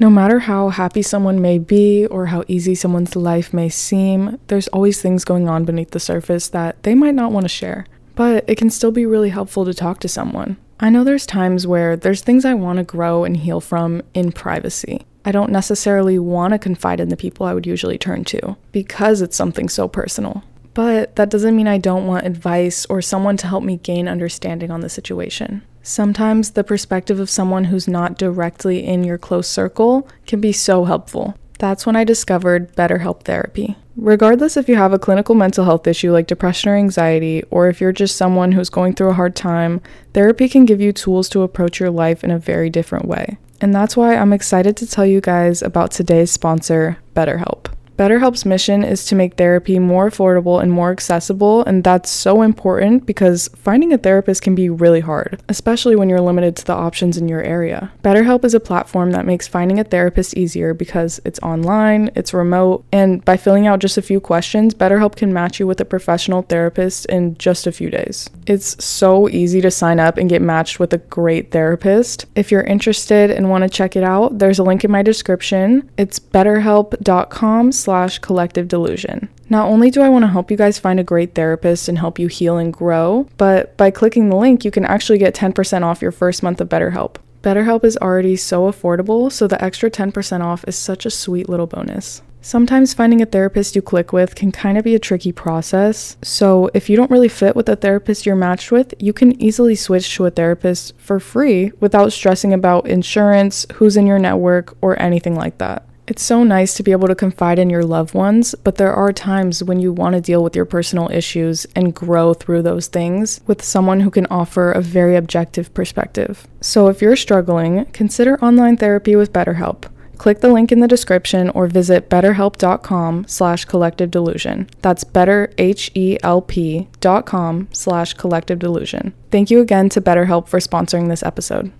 No matter how happy someone may be or how easy someone's life may seem, there's always things going on beneath the surface that they might not want to share. But it can still be really helpful to talk to someone. I know there's times where there's things I want to grow and heal from in privacy. I don't necessarily want to confide in the people I would usually turn to because it's something so personal. But that doesn't mean I don't want advice or someone to help me gain understanding on the situation. Sometimes the perspective of someone who's not directly in your close circle can be so helpful. That's when I discovered BetterHelp Therapy. Regardless if you have a clinical mental health issue like depression or anxiety, or if you're just someone who's going through a hard time, therapy can give you tools to approach your life in a very different way. And that's why I'm excited to tell you guys about today's sponsor, BetterHelp. BetterHelp's mission is to make therapy more affordable and more accessible, and that's so important because finding a therapist can be really hard, especially when you're limited to the options in your area. BetterHelp is a platform that makes finding a therapist easier because it's online, it's remote, and by filling out just a few questions, BetterHelp can match you with a professional therapist in just a few days. It's so easy to sign up and get matched with a great therapist. If you're interested and want to check it out, there's a link in my description. It's betterhelp.com slash collective delusion. Not only do I want to help you guys find a great therapist and help you heal and grow, but by clicking the link, you can actually get 10% off your first month of BetterHelp. BetterHelp is already so affordable, so the extra 10% off is such a sweet little bonus. Sometimes finding a therapist you click with can kind of be a tricky process. So, if you don't really fit with the therapist you're matched with, you can easily switch to a therapist for free without stressing about insurance, who's in your network, or anything like that. It's so nice to be able to confide in your loved ones, but there are times when you want to deal with your personal issues and grow through those things with someone who can offer a very objective perspective. So if you're struggling, consider online therapy with BetterHelp. Click the link in the description or visit betterhelp.com slash collective delusion. That's betterhelp.com slash collective delusion. Thank you again to BetterHelp for sponsoring this episode.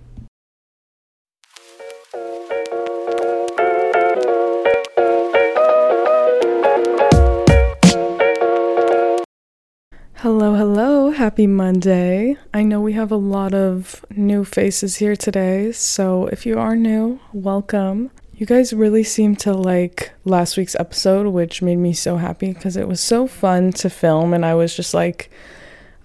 Hello, hello. Happy Monday. I know we have a lot of new faces here today, so if you are new, welcome. You guys really seemed to like last week's episode, which made me so happy because it was so fun to film, and I was just like,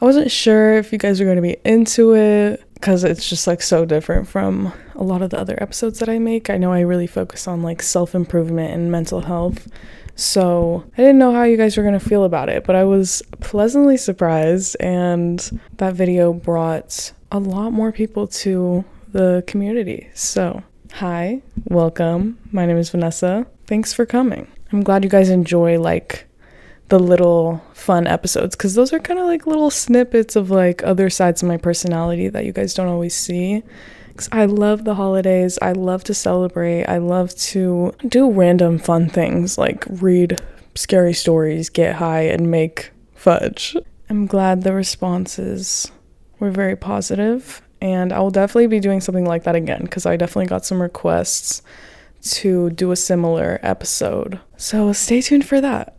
I wasn't sure if you guys were going to be into it because it's just like so different from a lot of the other episodes that I make. I know I really focus on like self improvement and mental health so I didn't know how you guys were going to feel about it, but I was pleasantly surprised, and that video brought a lot more people to the community. So, hi, welcome. My name is Vanessa. Thanks for coming. I'm glad you guys enjoy like the little fun episodes because those are kind of like little snippets of like other sides of my personality that you guys don't always see. I love the holidays. I love to celebrate. I love to do random fun things like read scary stories, get high, and make fudge. I'm glad the responses were very positive, and I will definitely be doing something like that again because I definitely got some requests to do a similar episode. So stay tuned for that.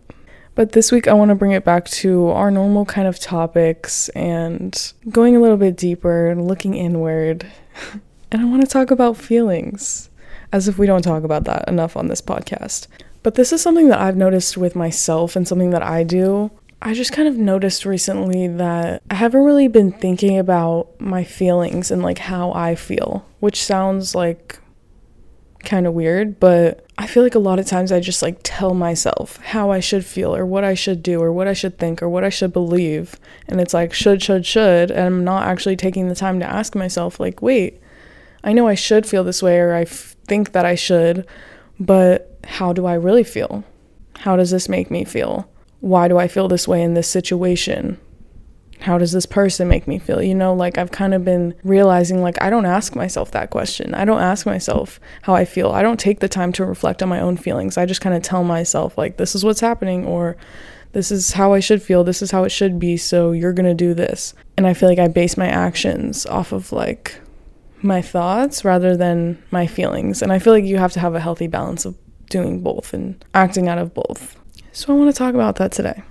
But this week, I want to bring it back to our normal kind of topics and going a little bit deeper looking inward And I want to talk about feelings, as if we don't talk about that enough on this podcast. But this is something that I've noticed with myself and something that I do. I just kind of noticed recently that I haven't really been thinking about my feelings and like how I feel, which sounds like kind of weird, but I feel like a lot of times I just like tell myself how I should feel or what I should do or what I should think or what I should believe. And it's like should, should, should. And I'm not actually taking the time to ask myself, like, wait, I know I should feel this way or I f- think that I should, but how do I really feel? How does this make me feel? Why do I feel this way in this situation? How does this person make me feel? You know, like I've kind of been realizing like I don't ask myself that question. I don't ask myself how I feel. I don't take the time to reflect on my own feelings. I just kind of tell myself like this is what's happening or this is how I should feel. This is how it should be. So you're going to do this. And I feel like I base my actions off of like my thoughts rather than my feelings. And I feel like you have to have a healthy balance of doing both and acting out of both. So I want to talk about that today.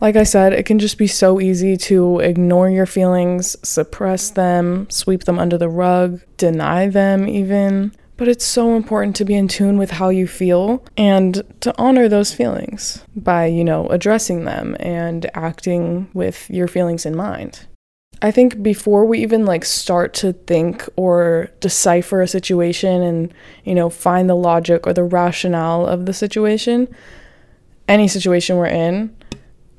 Like I said, it can just be so easy to ignore your feelings, suppress them, sweep them under the rug, deny them even. But it's so important to be in tune with how you feel and to honor those feelings by, you know, addressing them and acting with your feelings in mind. I think before we even like start to think or decipher a situation and, you know, find the logic or the rationale of the situation, any situation we're in,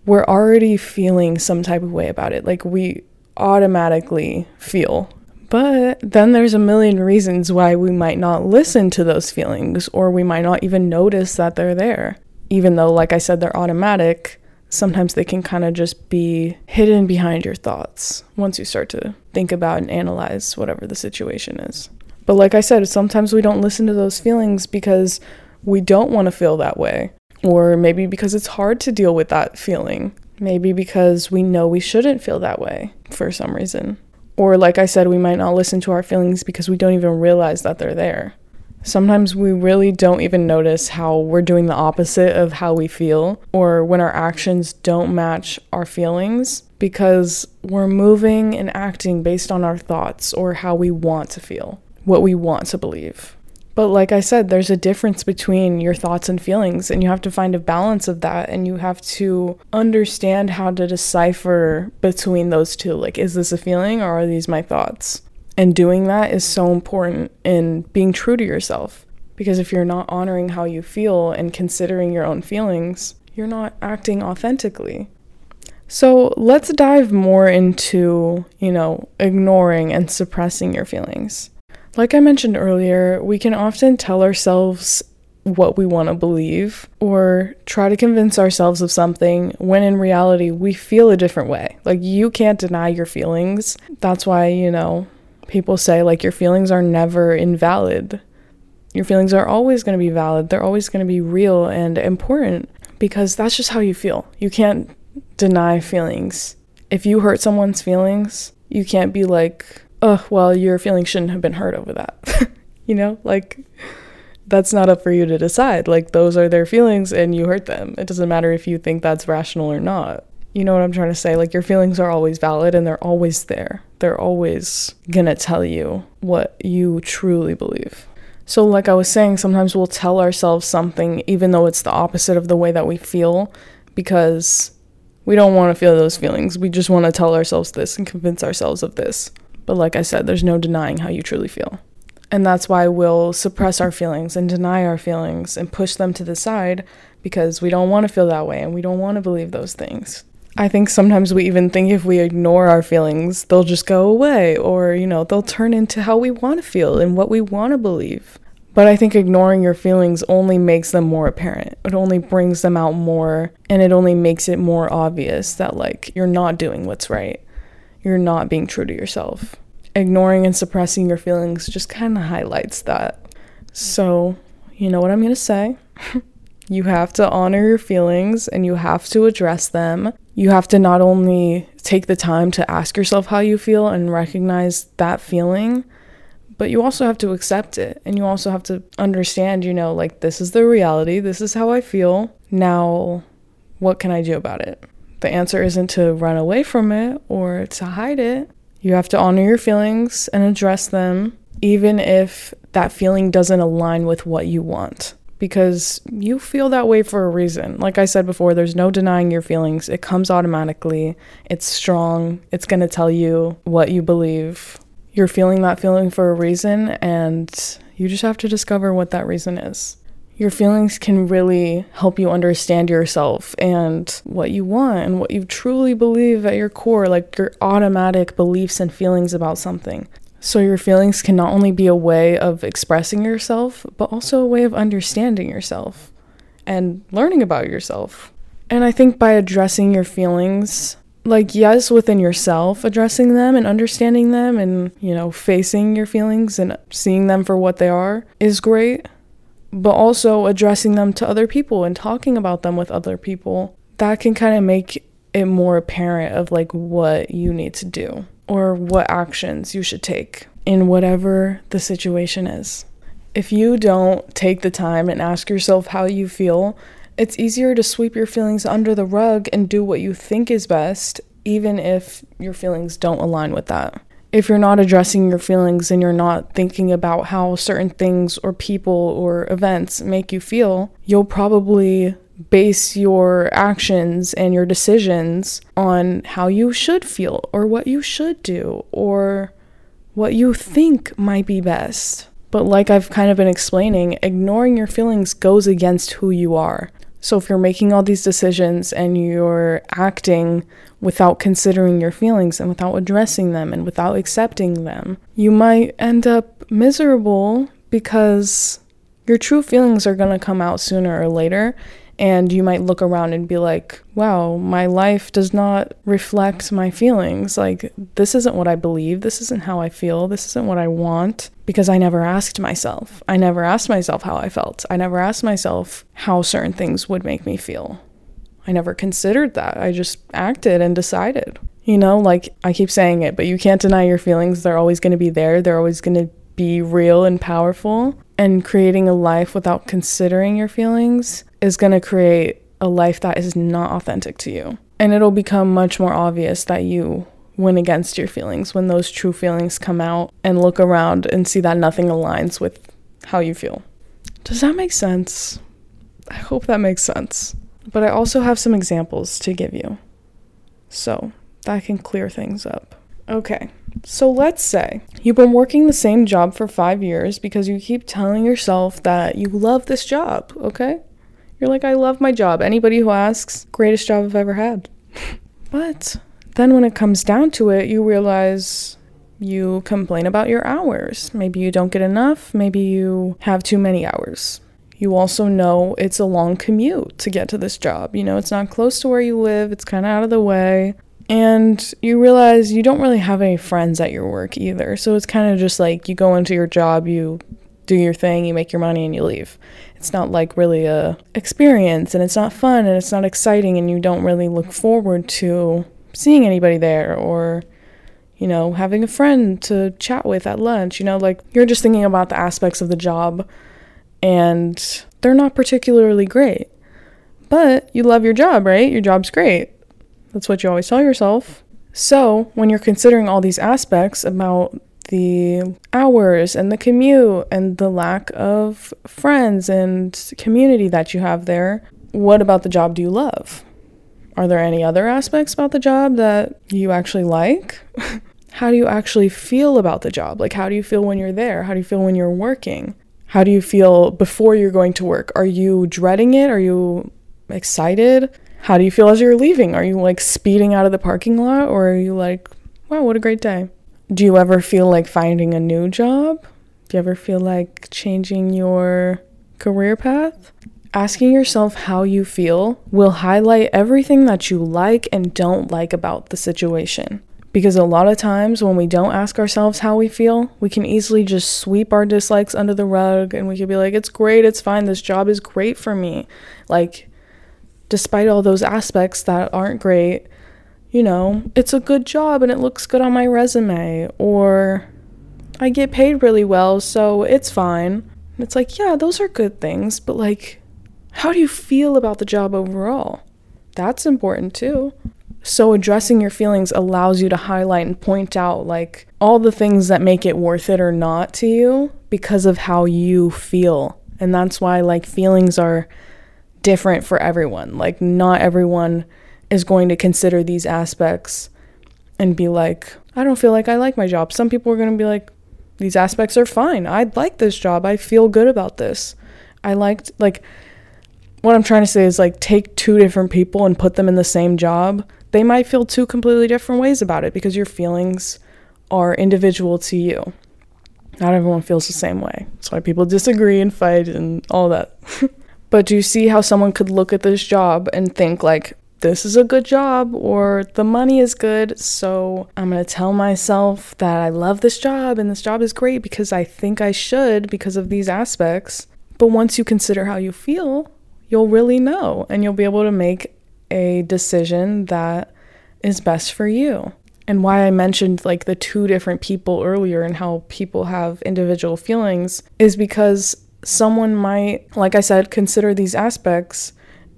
we're already feeling some type of way about it. Like we automatically feel. But then there's a million reasons why we might not listen to those feelings or we might not even notice that they're there. Even though, like I said, they're automatic, sometimes they can kind of just be hidden behind your thoughts once you start to think about and analyze whatever the situation is. But like I said, sometimes we don't listen to those feelings because we don't want to feel that way, or maybe because it's hard to deal with that feeling. Maybe because we know we shouldn't feel that way for some reason. Or, like I said, we might not listen to our feelings because we don't even realize that they're there. Sometimes we really don't even notice how we're doing the opposite of how we feel, or when our actions don't match our feelings because we're moving and acting based on our thoughts or how we want to feel, what we want to believe. But like I said, there's a difference between your thoughts and feelings, and you have to find a balance of that, and you have to understand how to decipher between those two. Like, is this a feeling or are these my thoughts? And doing that is so important in being true to yourself. Because if you're not honoring how you feel and considering your own feelings, you're not acting authentically. So let's dive more into, you know, ignoring and suppressing your feelings. Like I mentioned earlier, we can often tell ourselves what we want to believe or try to convince ourselves of something when in reality we feel a different way. Like you can't deny your feelings. That's why, you know, people say like your feelings are never invalid. Your feelings are always going to be valid. They're always going to be real and important because that's just how you feel. You can't deny feelings. If you hurt someone's feelings, you can't be like, oh, well, your feelings shouldn't have been hurt over that. you know, like that's not up for you to decide. Like those are their feelings and you hurt them. It doesn't matter if you think that's rational or not. You know what I'm trying to say? Like your feelings are always valid and they're always there. They're always gonna tell you what you truly believe. So, like I was saying, sometimes we'll tell ourselves something even though it's the opposite of the way that we feel because we don't want to feel those feelings. We just want to tell ourselves this and convince ourselves of this. But like I said, there's no denying how you truly feel. And that's why we'll suppress our feelings and deny our feelings and push them to the side because we don't want to feel that way and we don't want to believe those things. I think sometimes we even think if we ignore our feelings, they'll just go away or, you know, they'll turn into how we want to feel and what we want to believe. But I think ignoring your feelings only makes them more apparent. It only brings them out more and it only makes it more obvious that, like, you're not doing what's right you're not being true to yourself. Ignoring and suppressing your feelings just kind of highlights that. So, you know what I'm going to say? you have to honor your feelings and you have to address them. You have to not only take the time to ask yourself how you feel and recognize that feeling, but you also have to accept it. And you also have to understand, you know, like this is the reality, this is how I feel. Now, what can I do about it? The answer isn't to run away from it or to hide it. You have to honor your feelings and address them, even if that feeling doesn't align with what you want. Because you feel that way for a reason. Like I said before, there's no denying your feelings. It comes automatically, it's strong, it's gonna tell you what you believe. You're feeling that feeling for a reason, and you just have to discover what that reason is your feelings can really help you understand yourself and what you want and what you truly believe at your core, like your automatic beliefs and feelings about something. So, your feelings can not only be a way of expressing yourself, but also a way of understanding yourself and learning about yourself. And I think by addressing your feelings, like, yes, within yourself, addressing them and understanding them and, you know, facing your feelings and seeing them for what they are is great but also addressing them to other people and talking about them with other people. That can kind of make it more apparent of like what you need to do or what actions you should take in whatever the situation is. If you don't take the time and ask yourself how you feel, it's easier to sweep your feelings under the rug and do what you think is best, even if your feelings don't align with that. if you're not addressing your feelings and you're not thinking about how certain things or people or events make you feel, you'll probably base your actions and your decisions on how you should feel or what you should do or what you think might be best. But, like I've kind of been explaining, ignoring your feelings goes against who you are. So, if you're making all these decisions and you're acting without considering your feelings and without addressing them and without accepting them, you might end up miserable because your true feelings are going to come out sooner or later and you might look around and be like, wow, my life does not reflect my feelings. Like, this isn't what I believe. This isn't how I feel. This isn't what I want because I never asked myself. I never asked myself how I felt. I never asked myself how certain things would make me feel. I never considered that. I just acted and decided. You know, like I keep saying it, but you can't deny your feelings. They're always going to be there. They're always going to be real and powerful. And creating a life without considering your feelings is going to create a life that is not authentic to you. And it'll become much more obvious that you went against your feelings when those true feelings come out and look around and see that nothing aligns with how you feel. Does that make sense? I hope that makes sense. But I also have some examples to give you. So that can clear things up. Okay, so let's say you've been working the same job for five years because you keep telling yourself that you love this job, okay? You're like, I love my job. Anybody who asks, greatest job I've ever had. but then when it comes down to it, you realize you complain about your hours. Maybe you don't get enough. Maybe you have too many hours. You also know it's a long commute to get to this job. You know, it's not close to where you live, it's kind of out of the way. And you realize you don't really have any friends at your work either. So it's kind of just like you go into your job, you do your thing, you make your money, and you leave. It's not like really a experience and it's not fun and it's not exciting and you don't really look forward to seeing anybody there or you know having a friend to chat with at lunch you know like you're just thinking about the aspects of the job and they're not particularly great. But you love your job right? Your job's great that's what you always tell yourself so when you're considering all these aspects about the hours and the commute and the lack of friends and community that you have there, what about the job do you love? Are there any other aspects about the job that you actually like? how do you actually feel about the job? Like, how do you feel when you're there? How do you feel when you're working? How do you feel before you're going to work? Are you dreading it? Are you excited? How do you feel as you're leaving? Are you like speeding out of the parking lot or are you like, wow, what a great day? Do you ever feel like finding a new job? Do you ever feel like changing your career path? Asking yourself how you feel will highlight everything that you like and don't like about the situation. Because a lot of times when we don't ask ourselves how we feel, we can easily just sweep our dislikes under the rug and we can be like, it's great, it's fine, this job is great for me. Like, despite all those aspects that aren't great, you know, it's a good job and it looks good on my resume, or I get paid really well, so it's fine. it's like, yeah, those are good things, but like, how do you feel about the job overall? That's important too. So, addressing your feelings allows you to highlight and point out like all the things that make it worth it or not to you because of how you feel. And that's why like feelings are different for everyone. Like, not everyone is going to consider these aspects and be like, I don't feel like I like my job. Some people are going to be like, these aspects are fine. I like this job. I feel good about this. I liked, like, what I'm trying to say is like, take two different people and put them in the same job. They might feel two completely different ways about it because your feelings are individual to you. Not everyone feels the same way. That's why people disagree and fight and all that. but do you see how someone could look at this job and think, like, this is a good job or the money is good. So I'm going to tell myself that I love this job and this job is great because I think I should because of these aspects. But once you consider how you feel, you'll really know and you'll be able to make a decision that is best for you. And why I mentioned like the two different people earlier and how people have individual feelings is because someone might, like I said, consider these aspects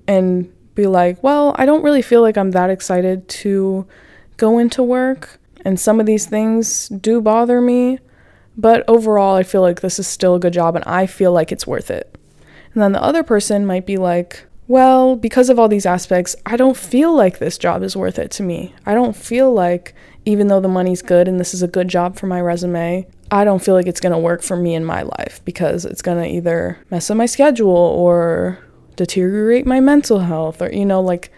and be like, well, I don't really feel like I'm that excited to go into work. And some of these things do bother me, but overall, I feel like this is still a good job and I feel like it's worth it. And then the other person might be like, well, because of all these aspects, I don't feel like this job is worth it to me. I don't feel like, even though the money's good and this is a good job for my resume, I don't feel like it's going to work for me in my life because it's going to either mess up my schedule or deteriorate my mental health or, you know, like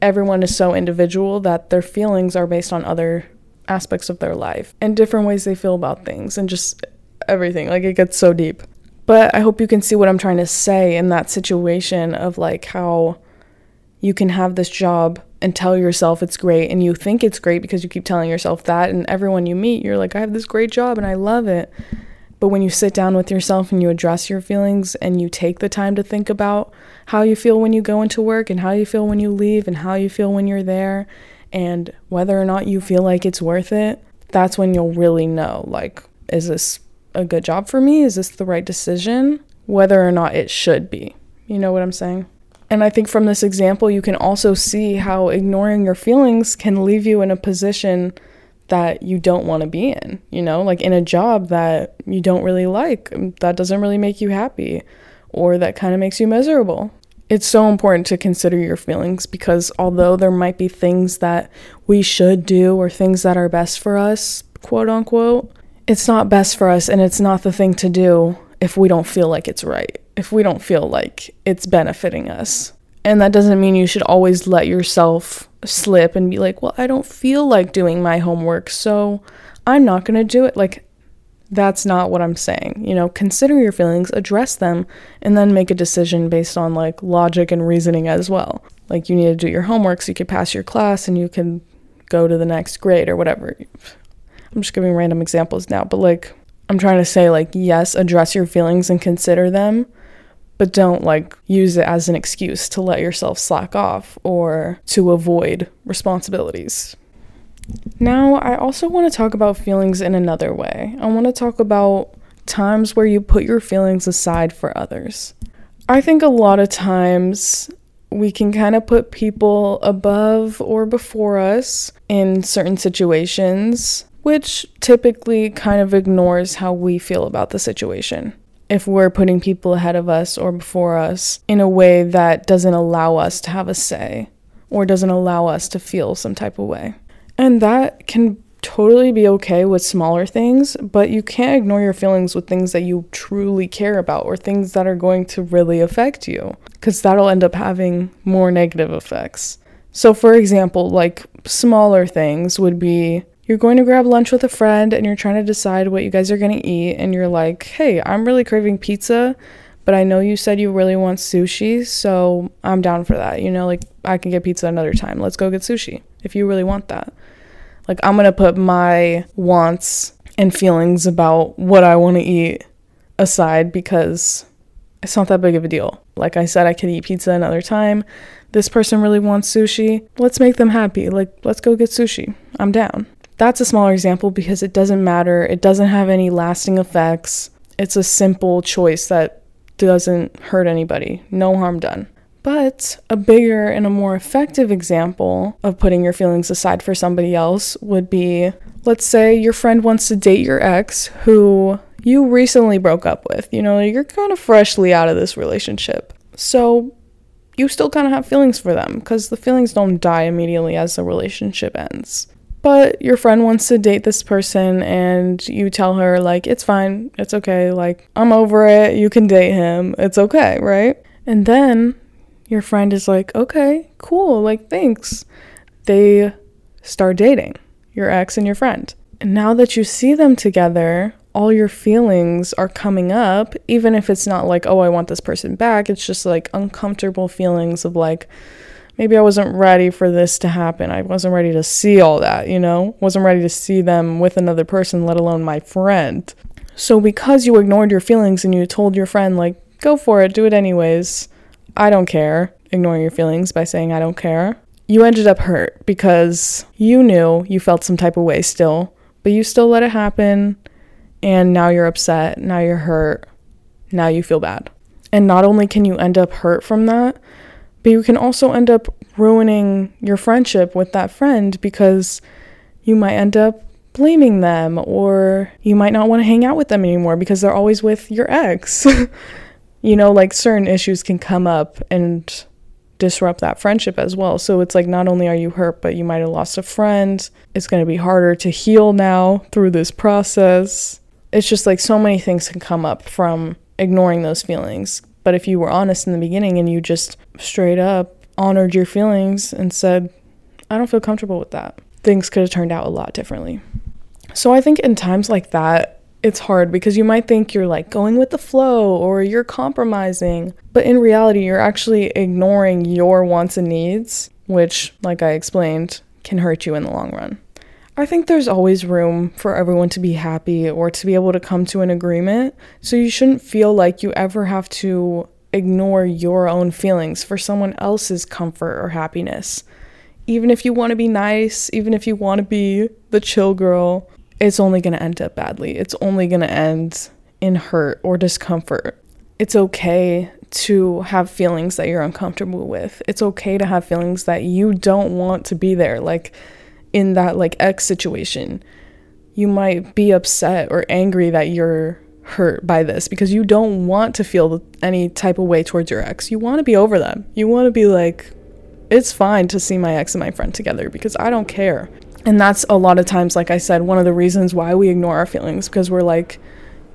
everyone is so individual that their feelings are based on other aspects of their life and different ways they feel about things and just everything. Like it gets so deep. But I hope you can see what I'm trying to say in that situation of like how you can have this job and tell yourself it's great and you think it's great because you keep telling yourself that and everyone you meet you're like I have this great job and I love it. But when you sit down with yourself and you address your feelings and you take the time to think about how you feel when you go into work and how you feel when you leave and how you feel when you're there and whether or not you feel like it's worth it, that's when you'll really know like is this a good job for me? Is this the right decision? Whether or not it should be. You know what I'm saying? And I think from this example, you can also see how ignoring your feelings can leave you in a position that you don't want to be in, you know, like in a job that you don't really like, mm, that doesn't really make you happy, or that kind of makes you miserable. It's so important to consider your feelings because although there might be things that we should do or things that are best for us, quote unquote, it's not best for us and it's not the thing to do if we don't feel like it's right, if we don't feel like it's benefiting us. And that doesn't mean you should always let yourself slip and be like, well, I don't feel like doing my homework, so I'm not going to do it. Like, that's not what I'm saying. You know, consider your feelings, address them, and then make a decision based on like logic and reasoning as well. Like, you need to do your homework so you can pass your class and you can go to the next grade or whatever. I'm just giving random examples now, but like I'm trying to say like yes, address your feelings and consider them, but don't like use it as an excuse to let yourself slack off or to avoid responsibilities. Now, I also want to talk about feelings in another way. I want to talk about times where you put your feelings aside for others. I think a lot of times we can kind of put people above or before us in certain situations which typically kind of ignores how we feel about the situation. If we're putting people ahead of us or before us in a way that doesn't allow us to have a say or doesn't allow us to feel some type of way. And that can totally be okay with smaller things, but you can't ignore your feelings with things that you truly care about or things that are going to really affect you, because that'll end up having more negative effects. So, for example, like smaller things would be you're going to grab lunch with a friend and you're trying to decide what you guys are going to eat and you're like, "Hey, I'm really craving pizza, but I know you said you really want sushi, so I'm down for that. You know, like I can get pizza another time. Let's go get sushi if you really want that." Like I'm going to put my wants and feelings about what I want to eat aside because it's not that big of a deal. Like I said, I could eat pizza another time. This person really wants sushi. Let's make them happy. Like, let's go get sushi. I'm down. That's a smaller example because it doesn't matter. It doesn't have any lasting effects. It's a simple choice that doesn't hurt anybody. No harm done. But a bigger and a more effective example of putting your feelings aside for somebody else would be let's say your friend wants to date your ex who you recently broke up with. You know, you're kind of freshly out of this relationship. So you still kind of have feelings for them because the feelings don't die immediately as the relationship ends. But your friend wants to date this person and you tell her, like, it's fine, it's okay, like, I'm over it, you can date him, it's okay, right? And then your friend is like, okay, cool, like, thanks. They start dating, your ex and your friend. And now that you see them together, all your feelings are coming up, even if it's not like, oh, I want this person back. It's just like uncomfortable feelings of like, maybe I wasn't ready for this to happen. I wasn't ready to see all that, you know? Wasn't ready to see them with another person, let alone my friend. So because you ignored your feelings and you told your friend like, "Go for it, do it anyways." I don't care. Ignoring your feelings by saying I don't care. You ended up hurt because you knew you felt some type of way still, but you still let it happen and now you're upset, now you're hurt, now you feel bad. And not only can you end up hurt from that, but you can also end up ruining your friendship with that friend because you might end up blaming them or you might not want to hang out with them anymore because they're always with your ex. you know, like certain issues can come up and disrupt that friendship as well. So it's like not only are you hurt, but you might have lost a friend. It's going to be harder to heal now through this process. It's just like so many things can come up from ignoring those feelings. But if you were honest in the beginning and you just straight up honored your feelings and said, I don't feel comfortable with that, things could have turned out a lot differently. So I think in times like that, it's hard because you might think you're like going with the flow or you're compromising, but in reality, you're actually ignoring your wants and needs, which, like I explained, can hurt you in the long run. I think there's always room for everyone to be happy or to be able to come to an agreement, so you shouldn't feel like you ever have to ignore your own feelings for someone else's comfort or happiness. Even if you want to be nice, even if you want to be the chill girl, it's only going to end up badly. It's only going to end in hurt or discomfort. It's okay to have feelings that you're uncomfortable with. It's okay to have feelings that you don't want to be there. Like in that like ex situation, you might be upset or angry that you're hurt by this because you don't want to feel any type of way towards your ex. You want to be over them. You want to be like it's fine to see my ex and my friend together because I don't care. And that's a lot of times, like I said, one of the reasons why we ignore our feelings because we're like,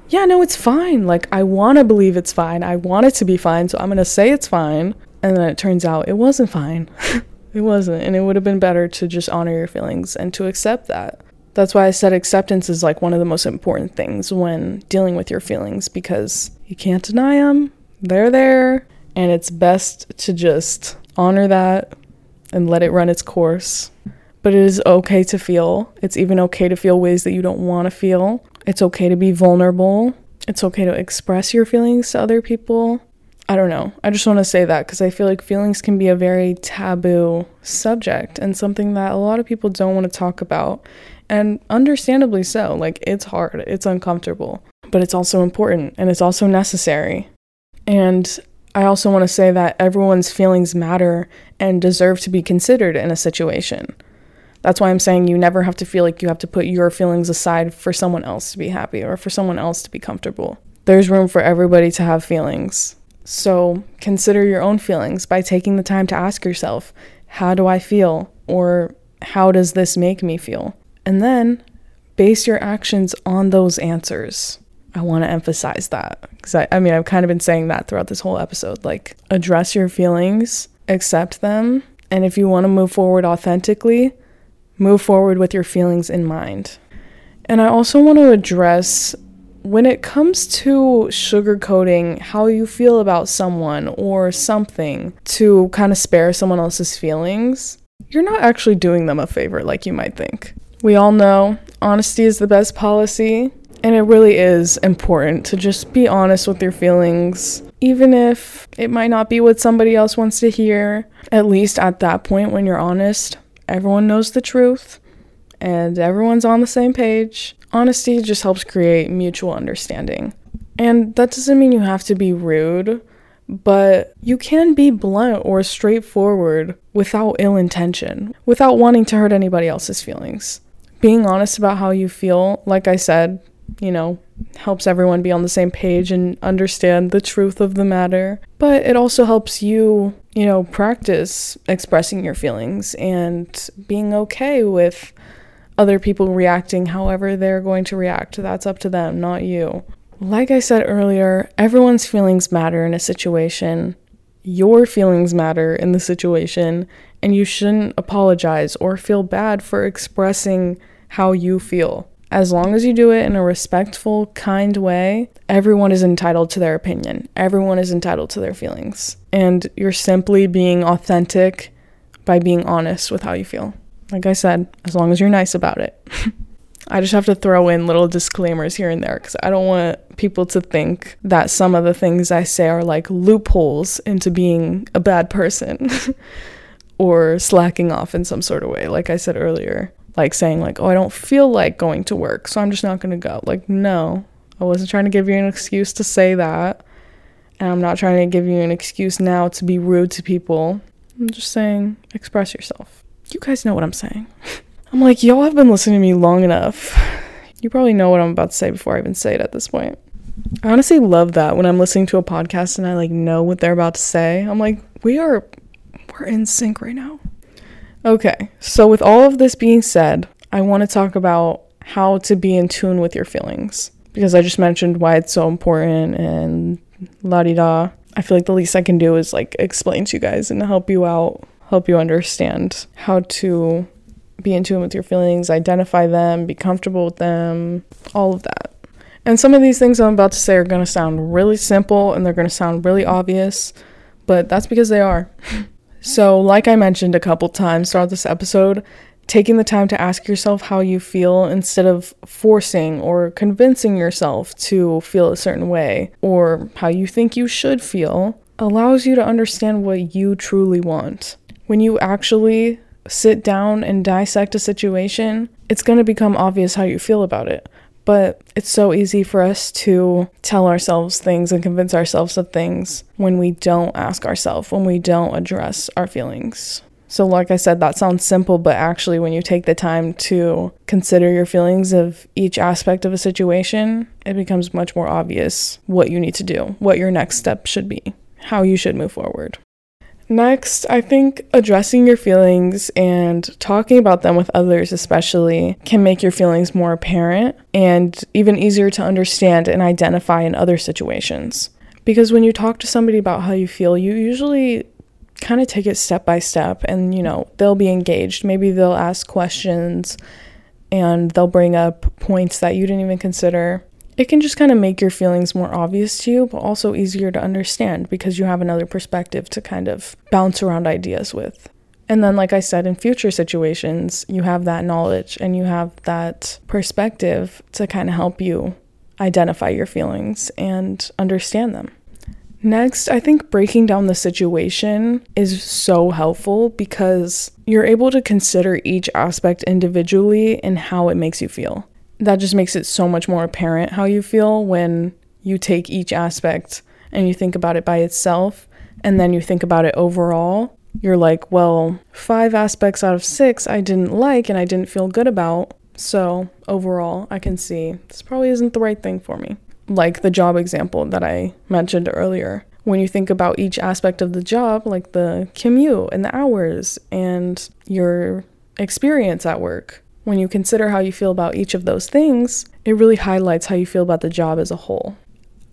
yeah, no, it's fine. Like, I want to believe it's fine. I want it to be fine. So I'm going to say it's fine. And then it turns out it wasn't fine. it wasn't. And it would have been better to just honor your feelings and to accept that. That's why I said acceptance is like one of the most important things when dealing with your feelings because you can't deny them. They're there. And it's best to just honor that and let it run its course but it is okay to feel. It's even okay to feel ways that you don't want to feel. It's okay to be vulnerable. It's okay to express your feelings to other people. I don't know. I just want to say that because I feel like feelings can be a very taboo subject and something that a lot of people don't want to talk about. And understandably so. Like, it's hard, it's uncomfortable, but it's also important and it's also necessary. And I also want to say that everyone's feelings matter and deserve to be considered in a situation. That's why I'm saying you never have to feel like you have to put your feelings aside for someone else to be happy or for someone else to be comfortable. There's room for everybody to have feelings. So consider your own feelings by taking the time to ask yourself, how do I feel? Or how does this make me feel? And then base your actions on those answers. I want to emphasize that because I, I mean, I've kind of been saying that throughout this whole episode. Like, address your feelings, accept them, and if you want to move forward authentically, move forward with your feelings in mind. And I also want to address when it comes to sugarcoating how you feel about someone or something to kind of spare someone else's feelings, you're not actually doing them a favor like you might think. We all know honesty is the best policy, and it really is important to just be honest with your feelings, even if it might not be what somebody else wants to hear. At least at that point, when you're honest, everyone knows the truth and everyone's on the same page. Honesty just helps create mutual understanding. And that doesn't mean you have to be rude, but you can be blunt or straightforward without ill intention, without wanting to hurt anybody else's feelings. Being honest about how you feel, like I said, you know, helps everyone be on the same page and understand the truth of the matter. But it also helps you, you know, practice expressing your feelings and being okay with other people reacting however they're going to react. That's up to them, not you. Like I said earlier, everyone's feelings matter in a situation. Your feelings matter in the situation, and you shouldn't apologize or feel bad for expressing how you feel. As long as you do it in a respectful, kind way, everyone is entitled to their opinion. Everyone is entitled to their feelings. And you're simply being authentic by being honest with how you feel. Like I said, as long as you're nice about it. I just have to throw in little disclaimers here and there because I don't want people to think that some of the things I say are like loopholes into being a bad person or slacking off in some sort of way, like I said earlier. Like saying like oh i don't feel like going to work so i'm just not going to go. Like no. I wasn't trying to give you an excuse to say that and i'm not trying to give you an excuse now to be rude to people. I'm just saying express yourself you guys know what i'm saying I'm like, y'all have been listening to me long enough. You probably know what I'm about to say before I even say it at this point. I honestly love that when I'm listening to a podcast and I like know what they're about to say. I'm like, we are we're in sync right now. Okay. So with all of this being said, I want to talk about how to be in tune with your feelings because I just mentioned why it's so important and la di da. I feel like the least I can do is like explain to you guys and help you out, help you understand how to be in tune with your feelings, identify them, be comfortable with them, all of that. And some of these things I'm about to say are going to sound really simple and they're going to sound really obvious, but that's because they are. so, like I mentioned a couple times throughout this episode, taking the time to ask yourself how you feel instead of forcing or convincing yourself to feel a certain way or how you think you should feel allows you to understand what you truly want. When you actually sit down and dissect a situation, it's going to become obvious how you feel about it. But it's so easy for us to tell ourselves things and convince ourselves of things when we don't ask ourselves, when we don't address our feelings. So, like I said, that sounds simple, but actually, when you take the time to consider your feelings of each aspect of a situation, it becomes much more obvious what you need to do, what your next step should be, how you should move forward. Next, I think addressing your feelings and talking about them with others, especially, can make your feelings more apparent and even easier to understand and identify in other situations. Because when you talk to somebody about how you feel, you usually kind of take it step by step and you know they'll be engaged maybe they'll ask questions and they'll bring up points that you didn't even consider it can just kind of make your feelings more obvious to you but also easier to understand because you have another perspective to kind of bounce around ideas with and then like i said in future situations you have that knowledge and you have that perspective to kind of help you identify your feelings and understand them Next, I think breaking down the situation is so helpful because you're able to consider each aspect individually and how it makes you feel. That just makes it so much more apparent how you feel when you take each aspect and you think about it by itself and then you think about it overall. You're like, well, five aspects out of six I didn't like and I didn't feel good about. So, overall, I can see this probably isn't the right thing for me like the job example that I mentioned earlier. When you think about each aspect of the job, like the commute and the hours and your experience at work, when you consider how you feel about each of those things, it really highlights how you feel about the job as a whole.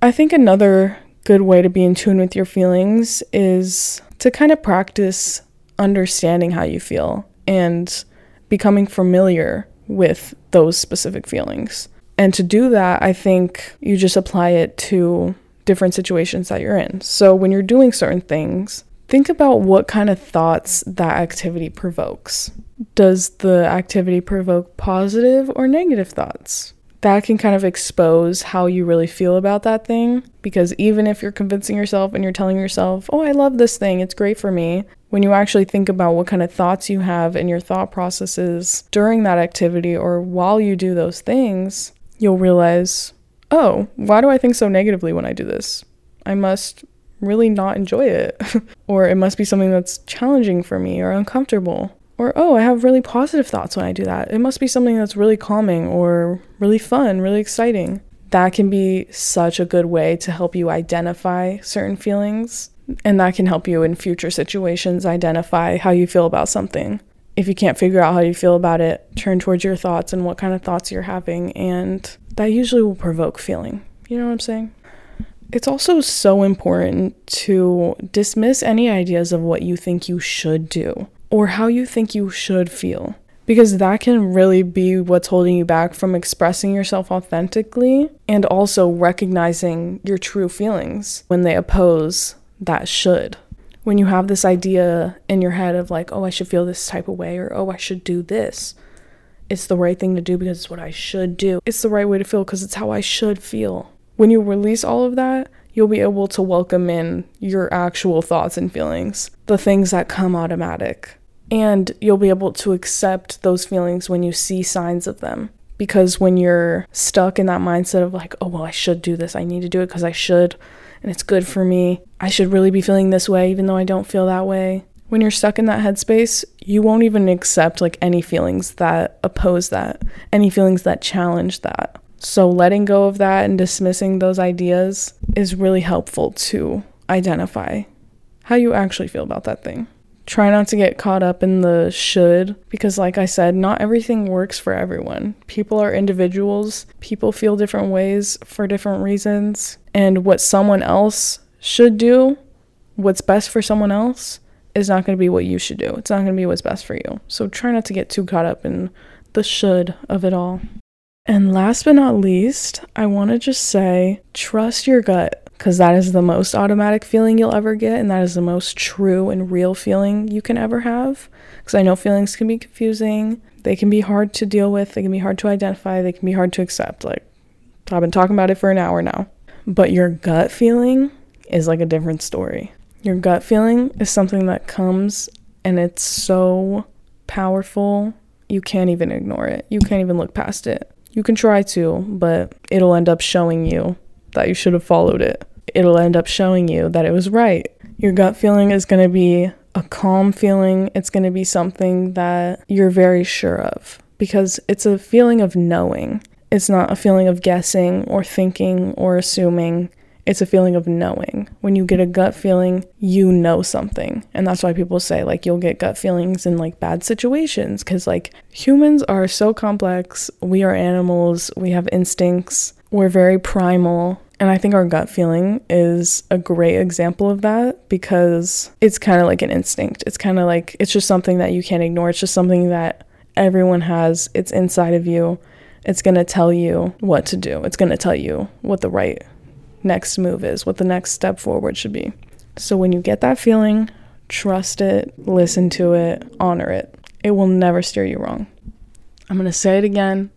I think another good way to be in tune with your feelings is to kind of practice understanding how you feel and becoming familiar with those specific feelings. And to do that, I think you just apply it to different situations that you're in. So when you're doing certain things, think about what kind of thoughts that activity provokes. Does the activity provoke positive or negative thoughts? That can kind of expose how you really feel about that thing because even if you're convincing yourself and you're telling yourself, oh, I love this thing, it's great for me, when you actually think about what kind of thoughts you have and your thought processes during that activity or while you do those things, you'll realize, oh, why do I think so negatively when I do this? I must really not enjoy it. or it must be something that's challenging for me or uncomfortable. Or, oh, I have really positive thoughts when I do that. It must be something that's really calming or really fun, really exciting. That can be such a good way to help you identify certain feelings. And that can help you in future situations identify how you feel about something if you can't figure out how you feel about it, turn towards your thoughts and what kind of thoughts you're having. And that usually will provoke feeling. You know what I'm saying? It's also so important to dismiss any ideas of what you think you should do or how you think you should feel, because that can really be what's holding you back from expressing yourself authentically and also recognizing your true feelings when they oppose that should when you have this idea in your head of like, oh, I should feel this type of way, or oh, I should do this, it's the right thing to do because it's what I should do. It's the right way to feel because it's how I should feel. When you release all of that, you'll be able to welcome in your actual thoughts and feelings, the things that come automatic. And you'll be able to accept those feelings when you see signs of them. Because when you're stuck in that mindset of like, oh, well, I should do this, I need to do it because I should, and it's good for me. I should really be feeling this way, even though I don't feel that way. When you're stuck in that headspace, you won't even accept like any feelings that oppose that, any feelings that challenge that. So letting go of that and dismissing those ideas is really helpful to identify how you actually feel about that thing. Try not to get caught up in the should because, like I said, not everything works for everyone. People are individuals, people feel different ways for different reasons. And what someone else should do, what's best for someone else, is not going to be what you should do. It's not going to be what's best for you. So try not to get too caught up in the should of it all. And last but not least, I want to just say trust your gut because that is the most automatic feeling you'll ever get, and that is the most true and real feeling you can ever have. Because I know feelings can be confusing, they can be hard to deal with, they can be hard to identify, they can be hard to accept. Like, I've been talking about it for an hour now. But your gut feeling is like a different story. Your gut feeling is something that comes and it's so powerful, you can't even ignore it. You can't even look past it. You can try to, but it'll end up showing you that you should have followed it it'll end up showing you that it was right. Your gut feeling is going to be a calm feeling, it's going to be something that you're very sure of because it's a feeling of knowing. It's not a feeling of guessing or thinking or assuming. It's a feeling of knowing. When you get a gut feeling, you know something. And that's why people say, like, you'll get gut feelings in like bad situations because, like, humans are so complex. We are animals, we have instincts, we're very primal. And I think our gut feeling is a great example of that because it's kind of like an instinct. It's kind of like, it's just something that you can't ignore. It's just something that everyone has. It's inside of you. It's going to tell you what to do. It's going to tell you what the right next move is, what the next step forward should be. So when you get that feeling, trust it, listen to it, honor it. It will never steer you wrong. I'm going to say it again.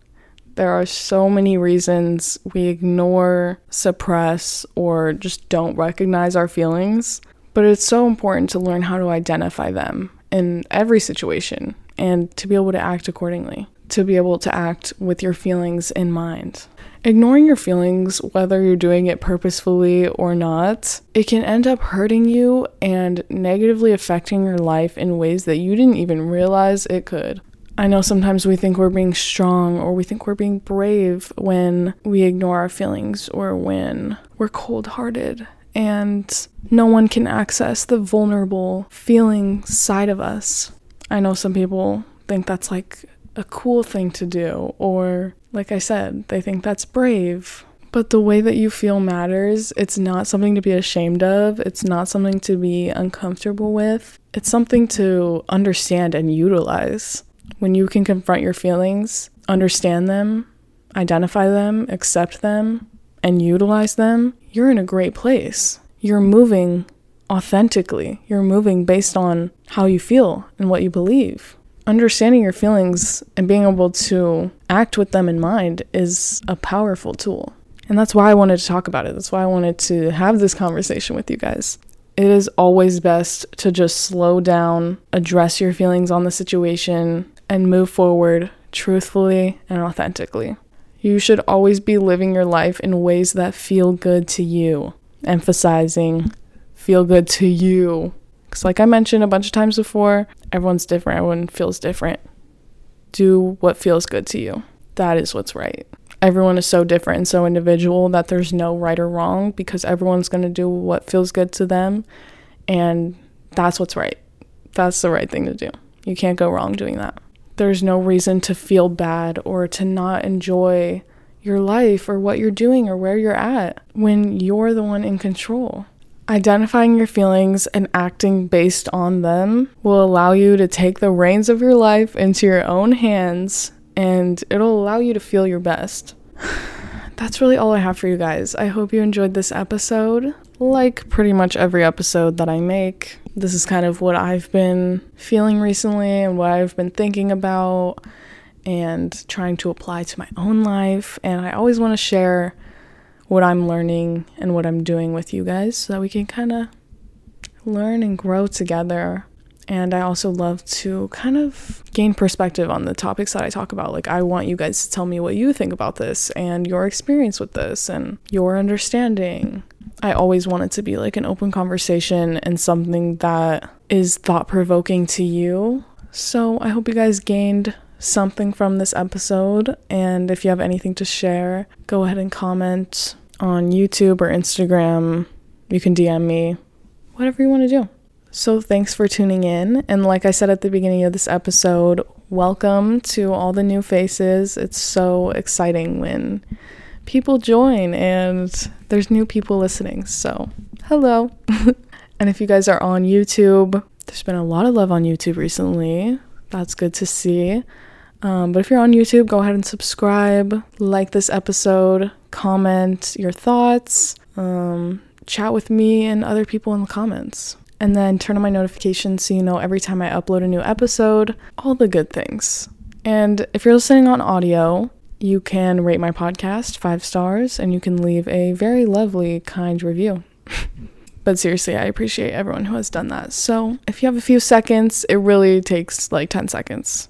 There are so many reasons we ignore, suppress, or just don't recognize our feelings, but it's so important to learn how to identify them in every situation and to be able to act accordingly, to be able to act with your feelings in mind. Ignoring your feelings, whether you're doing it purposefully or not, it can end up hurting you and negatively affecting your life in ways that you didn't even realize it could. I know sometimes we think we're being strong or we think we're being brave when we ignore our feelings or when we're cold hearted and no one can access the vulnerable feeling side of us. I know some people think that's like a cool thing to do, or like I said, they think that's brave. But the way that you feel matters. It's not something to be ashamed of. It's not something to be uncomfortable with. It's something to understand and utilize. When you can confront your feelings, understand them, identify them, accept them, and utilize them, you're in a great place. You're moving authentically. You're moving based on how you feel and what you believe. Understanding your feelings and being able to act with them in mind is a powerful tool. And that's why I wanted to talk about it. That's why I wanted to have this conversation with you guys. It is always best to just slow down, address your feelings on the situation, and move forward truthfully and authentically. You should always be living your life in ways that feel good to you, emphasizing feel good to you. Because, like I mentioned a bunch of times before, everyone's different, everyone feels different. Do what feels good to you. That is what's right. Everyone is so different and so individual that there's no right or wrong because everyone's going to do what feels good to them. And that's what's right. That's the right thing to do. You can't go wrong doing that there's no reason to feel bad or to not enjoy your life or what you're doing or where you're at when you're the one in control. Identifying your feelings and acting based on them will allow you to take the reins of your life into your own hands and it'll allow you to feel your best. That's really all I have for you guys. I hope you enjoyed this episode. Like pretty much every episode that I make, this is kind of what I've been feeling recently and what I've been thinking about and trying to apply to my own life. And I always want to share what I'm learning and what I'm doing with you guys so that we can kind of learn and grow together. And I also love to kind of gain perspective on the topics that I talk about. Like, I want you guys to tell me what you think about this and your experience with this and your understanding I always want it to be like an open conversation and something that is thought provoking to you. So I hope you guys gained something from this episode. And if you have anything to share, go ahead and comment on YouTube or Instagram. You can DM me, whatever you want to do. So, thanks for tuning in. And, like I said at the beginning of this episode, welcome to all the new faces. It's so exciting when people join and there's new people listening. So, hello. and if you guys are on YouTube, there's been a lot of love on YouTube recently. That's good to see. Um, but if you're on YouTube, go ahead and subscribe, like this episode, comment your thoughts, um, chat with me and other people in the comments and then turn on my notifications so you know every time I upload a new episode, all the good things. And if you're listening on audio, you can rate my podcast five stars and you can leave a very lovely, kind review. but seriously, I appreciate everyone who has done that. So if you have a few seconds, it really takes like 10 seconds.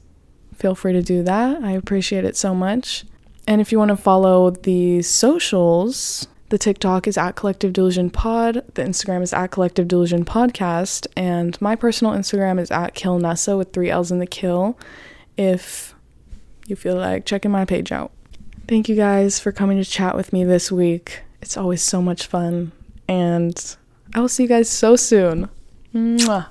Feel free to do that. I appreciate it so much. And if you want to follow the socials, the TikTok is at Collective Delusion Pod. The Instagram is at Collective Delusion Podcast. And my personal Instagram is at Kill Nessa with three L's in the kill if you feel like checking my page out. Thank you guys for coming to chat with me this week. It's always so much fun. And I will see you guys so soon. Mwah.